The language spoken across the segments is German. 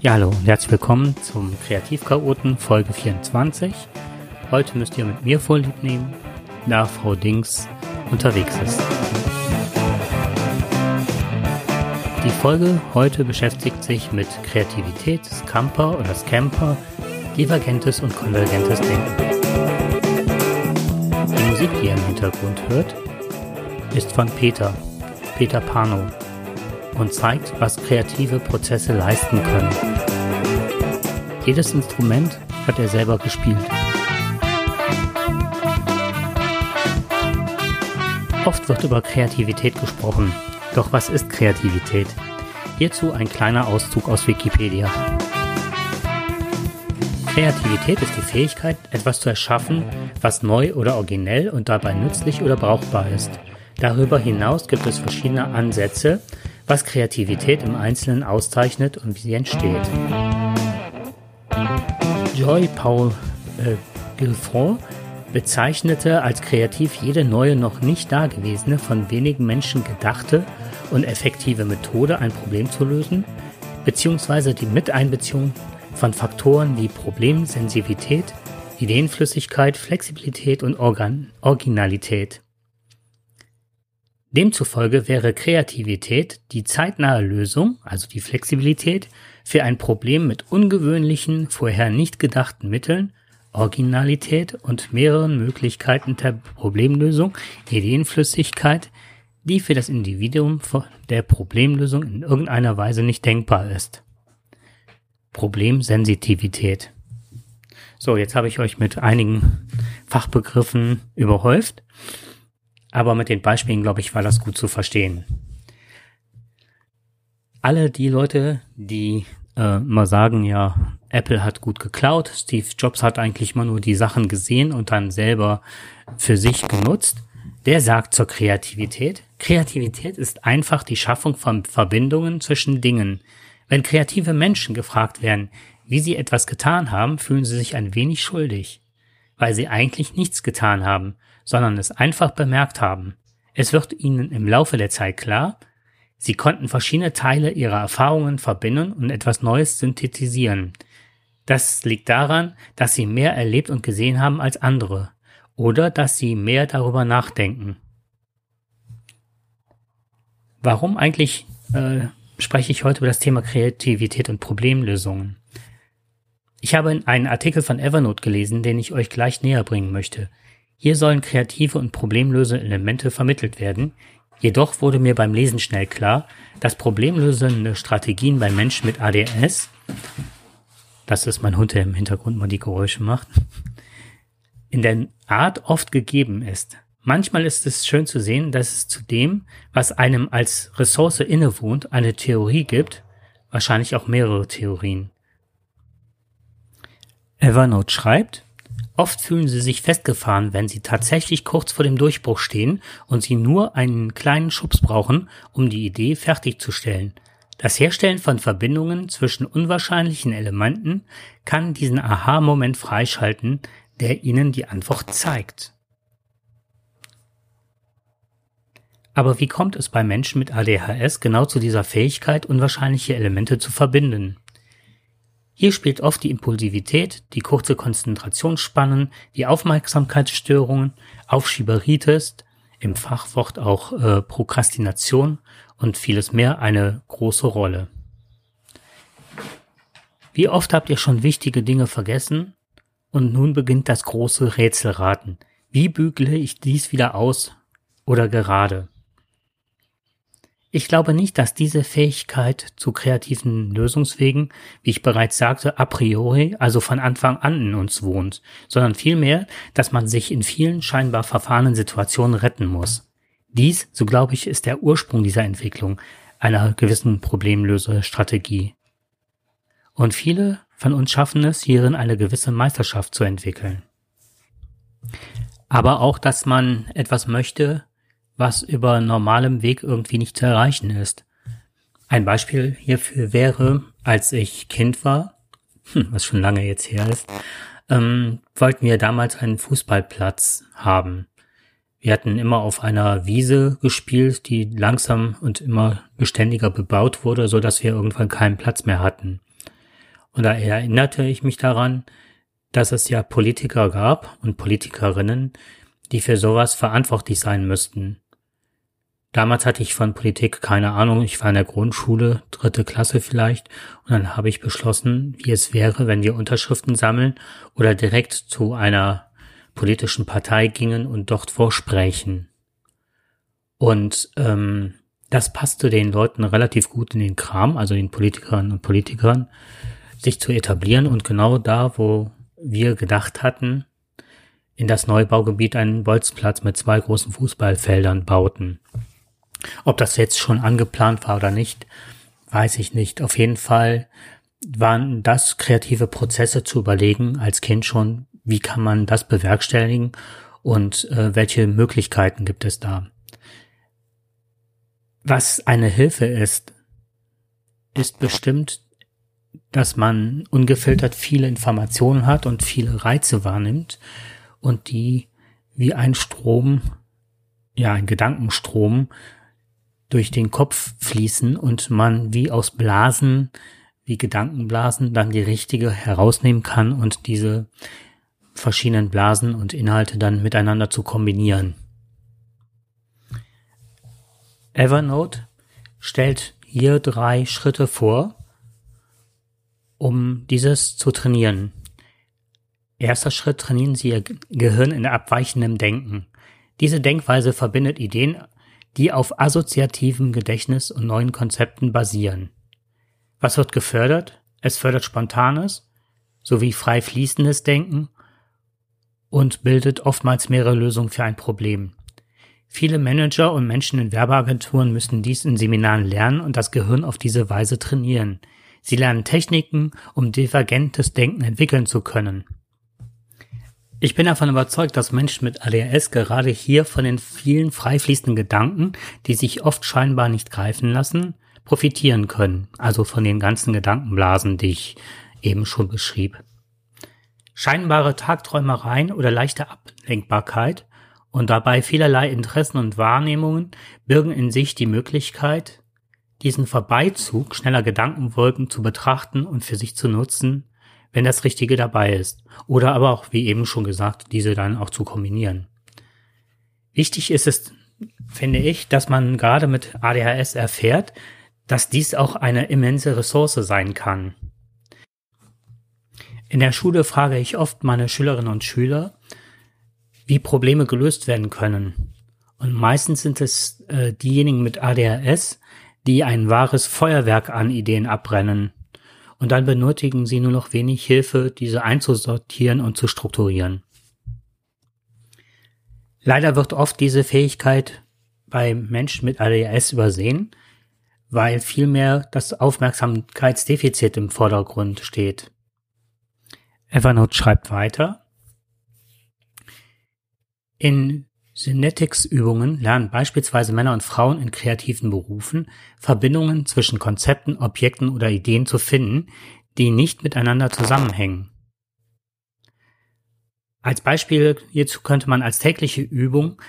Ja, hallo und herzlich willkommen zum Kreativchaoten Folge 24. Heute müsst ihr mit mir vorlieb nehmen, da Frau Dings unterwegs ist. Die Folge heute beschäftigt sich mit Kreativität, Scamper oder Scamper, divergentes und konvergentes Denken. Die Musik, die ihr im Hintergrund hört, ist von Peter, Peter Pano und zeigt, was kreative Prozesse leisten können. Jedes Instrument hat er selber gespielt. Oft wird über Kreativität gesprochen. Doch was ist Kreativität? Hierzu ein kleiner Auszug aus Wikipedia. Kreativität ist die Fähigkeit, etwas zu erschaffen, was neu oder originell und dabei nützlich oder brauchbar ist. Darüber hinaus gibt es verschiedene Ansätze, was Kreativität im Einzelnen auszeichnet und wie sie entsteht. Joy Paul äh, Guilford bezeichnete als kreativ jede neue, noch nicht dagewesene, von wenigen Menschen gedachte und effektive Methode, ein Problem zu lösen, beziehungsweise die Miteinbeziehung von Faktoren wie Problemsensivität, Ideenflüssigkeit, Flexibilität und Organ Originalität. Demzufolge wäre Kreativität die zeitnahe Lösung, also die Flexibilität, für ein Problem mit ungewöhnlichen, vorher nicht gedachten Mitteln, Originalität und mehreren Möglichkeiten der Problemlösung, Ideenflüssigkeit, die für das Individuum der Problemlösung in irgendeiner Weise nicht denkbar ist. Problemsensitivität. So, jetzt habe ich euch mit einigen Fachbegriffen überhäuft aber mit den Beispielen, glaube ich, war das gut zu verstehen. Alle die Leute, die äh, mal sagen, ja, Apple hat gut geklaut, Steve Jobs hat eigentlich immer nur die Sachen gesehen und dann selber für sich genutzt, der sagt zur Kreativität, Kreativität ist einfach die Schaffung von Verbindungen zwischen Dingen. Wenn kreative Menschen gefragt werden, wie sie etwas getan haben, fühlen sie sich ein wenig schuldig, weil sie eigentlich nichts getan haben, sondern es einfach bemerkt haben. Es wird ihnen im Laufe der Zeit klar, sie konnten verschiedene Teile ihrer Erfahrungen verbinden und etwas Neues synthetisieren. Das liegt daran, dass sie mehr erlebt und gesehen haben als andere oder dass sie mehr darüber nachdenken. Warum eigentlich äh, spreche ich heute über das Thema Kreativität und Problemlösungen? Ich habe einen Artikel von Evernote gelesen, den ich euch gleich näher bringen möchte. Hier sollen kreative und problemlöse Elemente vermittelt werden, jedoch wurde mir beim Lesen schnell klar, dass problemlösende Strategien bei Menschen mit ADS, das ist mein Hund, der im Hintergrund mal die Geräusche macht, in der Art oft gegeben ist. Manchmal ist es schön zu sehen, dass es zu dem, was einem als Ressource innewohnt, eine Theorie gibt, wahrscheinlich auch mehrere Theorien. Evernote schreibt, Oft fühlen sie sich festgefahren, wenn sie tatsächlich kurz vor dem Durchbruch stehen und sie nur einen kleinen Schubs brauchen, um die Idee fertigzustellen. Das Herstellen von Verbindungen zwischen unwahrscheinlichen Elementen kann diesen Aha-Moment freischalten, der ihnen die Antwort zeigt. Aber wie kommt es bei Menschen mit ADHS genau zu dieser Fähigkeit, unwahrscheinliche Elemente zu verbinden? Hier spielt oft die Impulsivität, die kurze Konzentrationsspannen, die Aufmerksamkeitsstörungen, Aufschieberitis, im Fachwort auch äh, Prokrastination und vieles mehr eine große Rolle. Wie oft habt ihr schon wichtige Dinge vergessen? Und nun beginnt das große Rätselraten. Wie bügle ich dies wieder aus oder gerade? Ich glaube nicht, dass diese Fähigkeit zu kreativen Lösungswegen, wie ich bereits sagte, a priori, also von Anfang an in uns wohnt, sondern vielmehr, dass man sich in vielen scheinbar verfahrenen Situationen retten muss. Dies, so glaube ich, ist der Ursprung dieser Entwicklung einer gewissen Problemlösestrategie. Und viele von uns schaffen es, hierin eine gewisse Meisterschaft zu entwickeln. Aber auch, dass man etwas möchte, was über normalem Weg irgendwie nicht zu erreichen ist. Ein Beispiel hierfür wäre, als ich Kind war, hm, was schon lange jetzt her ist, ähm, wollten wir damals einen Fußballplatz haben. Wir hatten immer auf einer Wiese gespielt, die langsam und immer beständiger bebaut wurde, so dass wir irgendwann keinen Platz mehr hatten. Und da erinnerte ich mich daran, dass es ja Politiker gab und Politikerinnen, die für sowas verantwortlich sein müssten. Damals hatte ich von Politik keine Ahnung. Ich war in der Grundschule, dritte Klasse vielleicht. Und dann habe ich beschlossen, wie es wäre, wenn wir Unterschriften sammeln oder direkt zu einer politischen Partei gingen und dort vorsprechen. Und ähm, das passte den Leuten relativ gut in den Kram, also den Politikerinnen und Politikern, sich zu etablieren und genau da, wo wir gedacht hatten, in das Neubaugebiet einen Bolzplatz mit zwei großen Fußballfeldern bauten. Ob das jetzt schon angeplant war oder nicht, weiß ich nicht. Auf jeden Fall waren das kreative Prozesse zu überlegen als Kind schon, wie kann man das bewerkstelligen und äh, welche Möglichkeiten gibt es da. Was eine Hilfe ist, ist bestimmt, dass man ungefiltert viele Informationen hat und viele Reize wahrnimmt und die wie ein Strom, ja, ein Gedankenstrom durch den Kopf fließen und man wie aus Blasen, wie Gedankenblasen, dann die richtige herausnehmen kann und diese verschiedenen Blasen und Inhalte dann miteinander zu kombinieren. Evernote stellt hier drei Schritte vor, um dieses zu trainieren. Erster Schritt trainieren Sie Ihr Gehirn in abweichendem Denken. Diese Denkweise verbindet Ideen die auf assoziativem Gedächtnis und neuen Konzepten basieren. Was wird gefördert? Es fördert spontanes sowie frei fließendes Denken und bildet oftmals mehrere Lösungen für ein Problem. Viele Manager und Menschen in Werbeagenturen müssen dies in Seminaren lernen und das Gehirn auf diese Weise trainieren. Sie lernen Techniken, um divergentes Denken entwickeln zu können. Ich bin davon überzeugt, dass Menschen mit ADHS gerade hier von den vielen frei fließenden Gedanken, die sich oft scheinbar nicht greifen lassen, profitieren können. Also von den ganzen Gedankenblasen, die ich eben schon beschrieb. Scheinbare Tagträumereien oder leichte Ablenkbarkeit und dabei vielerlei Interessen und Wahrnehmungen birgen in sich die Möglichkeit, diesen Vorbeizug schneller Gedankenwolken zu betrachten und für sich zu nutzen, wenn das Richtige dabei ist. Oder aber auch, wie eben schon gesagt, diese dann auch zu kombinieren. Wichtig ist es, finde ich, dass man gerade mit ADHS erfährt, dass dies auch eine immense Ressource sein kann. In der Schule frage ich oft meine Schülerinnen und Schüler, wie Probleme gelöst werden können. Und meistens sind es äh, diejenigen mit ADHS, die ein wahres Feuerwerk an Ideen abbrennen und dann benötigen sie nur noch wenig Hilfe, diese einzusortieren und zu strukturieren. Leider wird oft diese Fähigkeit bei Menschen mit ADHS übersehen, weil vielmehr das Aufmerksamkeitsdefizit im Vordergrund steht. Evernote schreibt weiter. In Synetics-Übungen lernen beispielsweise Männer und Frauen in kreativen Berufen, Verbindungen zwischen Konzepten, Objekten oder Ideen zu finden, die nicht miteinander zusammenhängen. Als Beispiel hierzu könnte man als tägliche Übung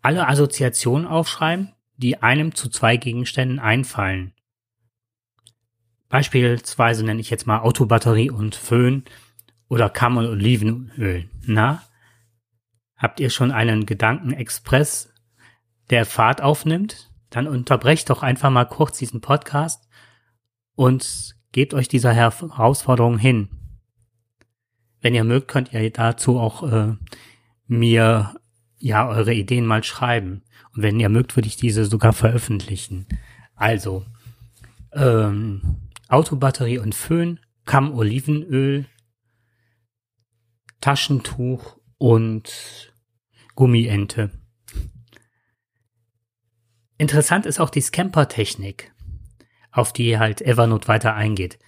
alle Assoziationen aufschreiben, die einem zu zwei Gegenständen einfallen. Beispielsweise nenne ich jetzt mal Autobatterie und Föhn oder Kamm und Olivenöl. Na, Habt ihr schon einen Gedankenexpress, der Fahrt aufnimmt? Dann unterbrecht doch einfach mal kurz diesen Podcast und gebt euch dieser Herausforderung hin. Wenn ihr mögt, könnt ihr dazu auch äh, mir ja eure Ideen mal schreiben. Und wenn ihr mögt, würde ich diese sogar veröffentlichen. Also, ähm, Autobatterie und Föhn, Kamm Olivenöl, Taschentuch und Gummiente. Interessant ist auch die Scamper-Technik, auf die halt Evernote weiter eingeht.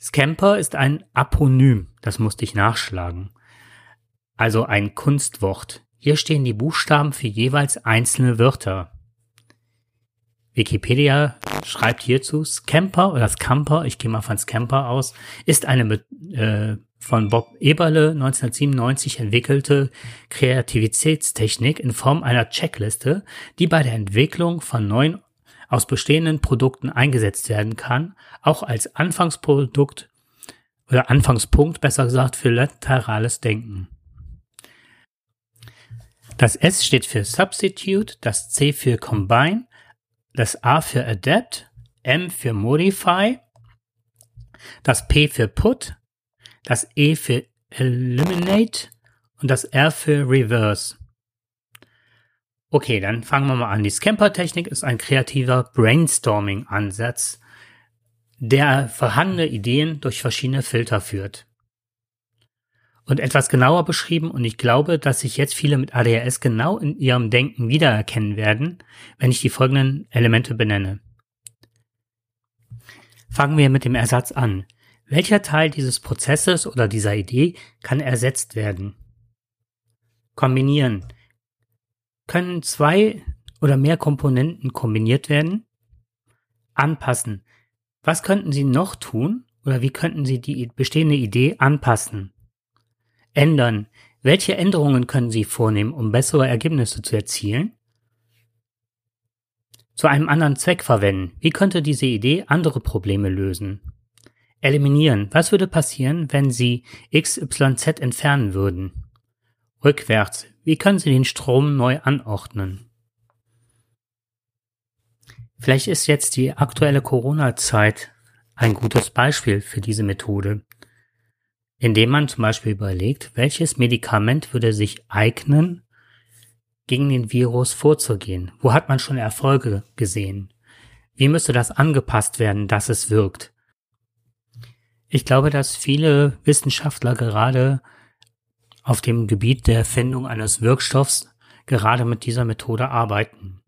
Scamper ist ein Aponym, das musste ich nachschlagen. Also ein Kunstwort. Hier stehen die Buchstaben für jeweils einzelne Wörter. Wikipedia schreibt hierzu, Scamper oder Scamper, ich gehe mal von Scamper aus, ist eine äh, von Bob Eberle 1997 entwickelte Kreativitätstechnik in Form einer Checkliste, die bei der Entwicklung von neuen aus bestehenden Produkten eingesetzt werden kann, auch als Anfangsprodukt oder Anfangspunkt besser gesagt für laterales Denken. Das S steht für Substitute, das C für Combine, das A für Adapt, M für Modify, das P für Put, das E für Eliminate und das R für Reverse. Okay, dann fangen wir mal an. Die Scamper-Technik ist ein kreativer Brainstorming-Ansatz, der vorhandene Ideen durch verschiedene Filter führt. Und etwas genauer beschrieben, und ich glaube, dass sich jetzt viele mit ADHS genau in ihrem Denken wiedererkennen werden, wenn ich die folgenden Elemente benenne. Fangen wir mit dem Ersatz an. Welcher Teil dieses Prozesses oder dieser Idee kann ersetzt werden? Kombinieren. Können zwei oder mehr Komponenten kombiniert werden? Anpassen. Was könnten Sie noch tun oder wie könnten Sie die bestehende Idee anpassen? Ändern. Welche Änderungen können Sie vornehmen, um bessere Ergebnisse zu erzielen? Zu einem anderen Zweck verwenden. Wie könnte diese Idee andere Probleme lösen? Eliminieren. Was würde passieren, wenn Sie XYZ entfernen würden? Rückwärts. Wie können Sie den Strom neu anordnen? Vielleicht ist jetzt die aktuelle Corona-Zeit ein gutes Beispiel für diese Methode, indem man zum Beispiel überlegt, welches Medikament würde sich eignen, gegen den Virus vorzugehen. Wo hat man schon Erfolge gesehen? Wie müsste das angepasst werden, dass es wirkt? Ich glaube, dass viele Wissenschaftler gerade auf dem Gebiet der Erfindung eines Wirkstoffs gerade mit dieser Methode arbeiten.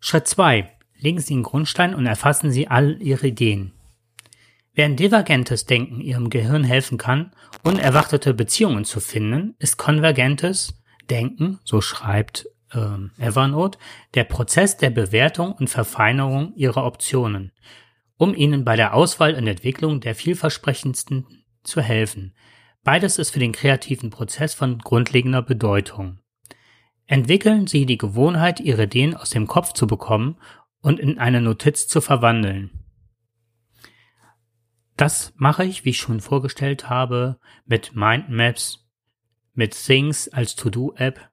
Schritt 2. Legen Sie den Grundstein und erfassen Sie all Ihre Ideen. Während divergentes Denken Ihrem Gehirn helfen kann, unerwartete Beziehungen zu finden, ist konvergentes Denken, so schreibt äh, Evernote, der Prozess der Bewertung und Verfeinerung Ihrer Optionen um ihnen bei der Auswahl und Entwicklung der vielversprechendsten zu helfen. Beides ist für den kreativen Prozess von grundlegender Bedeutung. Entwickeln Sie die Gewohnheit, Ihre Ideen aus dem Kopf zu bekommen und in eine Notiz zu verwandeln. Das mache ich, wie ich schon vorgestellt habe, mit Mindmaps, mit Things als To-Do-App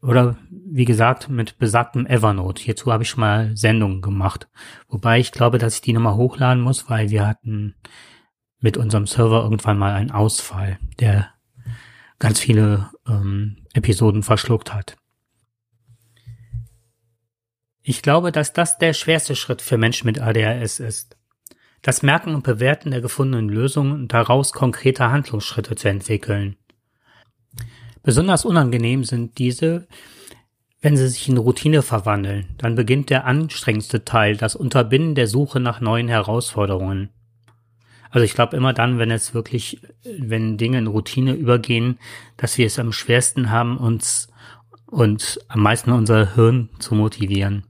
oder wie gesagt mit besagtem Evernote. Hierzu habe ich schon mal Sendungen gemacht. Wobei ich glaube, dass ich die nochmal hochladen muss, weil wir hatten mit unserem Server irgendwann mal einen Ausfall, der ganz viele ähm, Episoden verschluckt hat. Ich glaube, dass das der schwerste Schritt für Menschen mit ADHS ist. Das Merken und Bewerten der gefundenen Lösungen und daraus konkrete Handlungsschritte zu entwickeln. Besonders unangenehm sind diese, wenn sie sich in Routine verwandeln. Dann beginnt der anstrengendste Teil, das Unterbinden der Suche nach neuen Herausforderungen. Also ich glaube immer dann, wenn es wirklich, wenn Dinge in Routine übergehen, dass wir es am schwersten haben, uns und am meisten unser Hirn zu motivieren.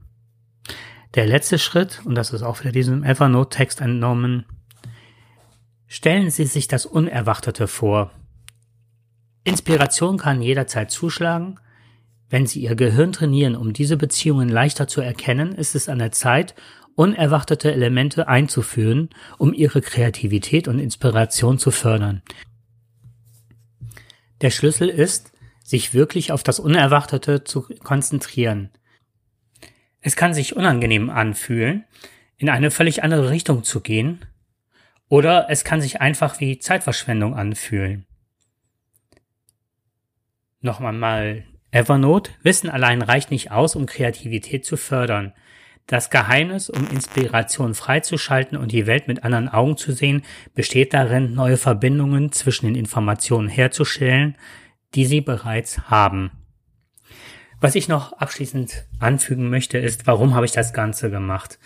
Der letzte Schritt, und das ist auch wieder diesem Evernote-Text entnommen, stellen Sie sich das Unerwartete vor. Inspiration kann jederzeit zuschlagen. Wenn Sie Ihr Gehirn trainieren, um diese Beziehungen leichter zu erkennen, ist es an der Zeit, unerwartete Elemente einzuführen, um Ihre Kreativität und Inspiration zu fördern. Der Schlüssel ist, sich wirklich auf das Unerwartete zu konzentrieren. Es kann sich unangenehm anfühlen, in eine völlig andere Richtung zu gehen, oder es kann sich einfach wie Zeitverschwendung anfühlen. Nochmal mal Evernote. Wissen allein reicht nicht aus, um Kreativität zu fördern. Das Geheimnis, um Inspiration freizuschalten und die Welt mit anderen Augen zu sehen, besteht darin, neue Verbindungen zwischen den Informationen herzustellen, die sie bereits haben. Was ich noch abschließend anfügen möchte, ist, warum habe ich das Ganze gemacht?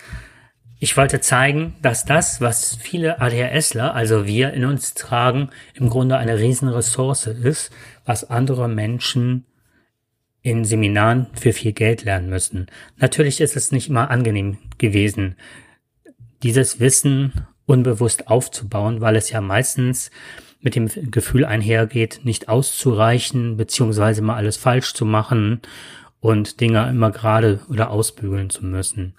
Ich wollte zeigen, dass das, was viele ADHSler, also wir in uns tragen, im Grunde eine riesen Ressource ist, was andere Menschen in Seminaren für viel Geld lernen müssen. Natürlich ist es nicht immer angenehm gewesen, dieses Wissen unbewusst aufzubauen, weil es ja meistens mit dem Gefühl einhergeht, nicht auszureichen, beziehungsweise mal alles falsch zu machen und Dinge immer gerade oder ausbügeln zu müssen.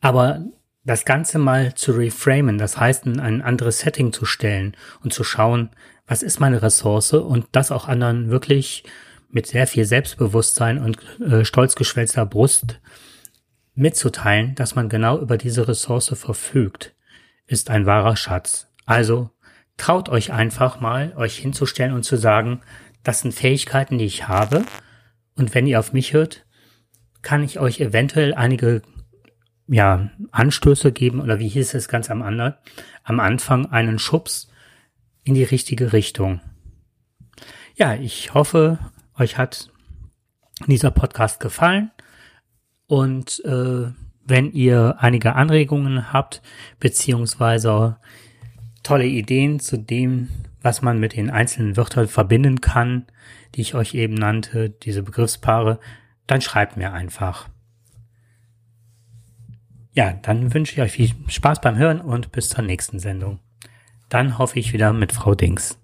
Aber das Ganze mal zu reframen, das heißt in ein anderes Setting zu stellen und zu schauen, was ist meine Ressource und das auch anderen wirklich mit sehr viel Selbstbewusstsein und äh, stolz geschwellter Brust mitzuteilen, dass man genau über diese Ressource verfügt, ist ein wahrer Schatz. Also traut euch einfach mal, euch hinzustellen und zu sagen, das sind Fähigkeiten, die ich habe. Und wenn ihr auf mich hört, kann ich euch eventuell einige ja, Anstöße geben oder wie hieß es ganz am, anderen, am Anfang, einen Schubs in die richtige Richtung. Ja, ich hoffe, euch hat dieser Podcast gefallen und äh, wenn ihr einige Anregungen habt, beziehungsweise tolle Ideen zu dem, was man mit den einzelnen Wörtern verbinden kann, die ich euch eben nannte, diese Begriffspaare, dann schreibt mir einfach. Ja, dann wünsche ich euch viel Spaß beim Hören und bis zur nächsten Sendung. Dann hoffe ich wieder mit Frau Dings.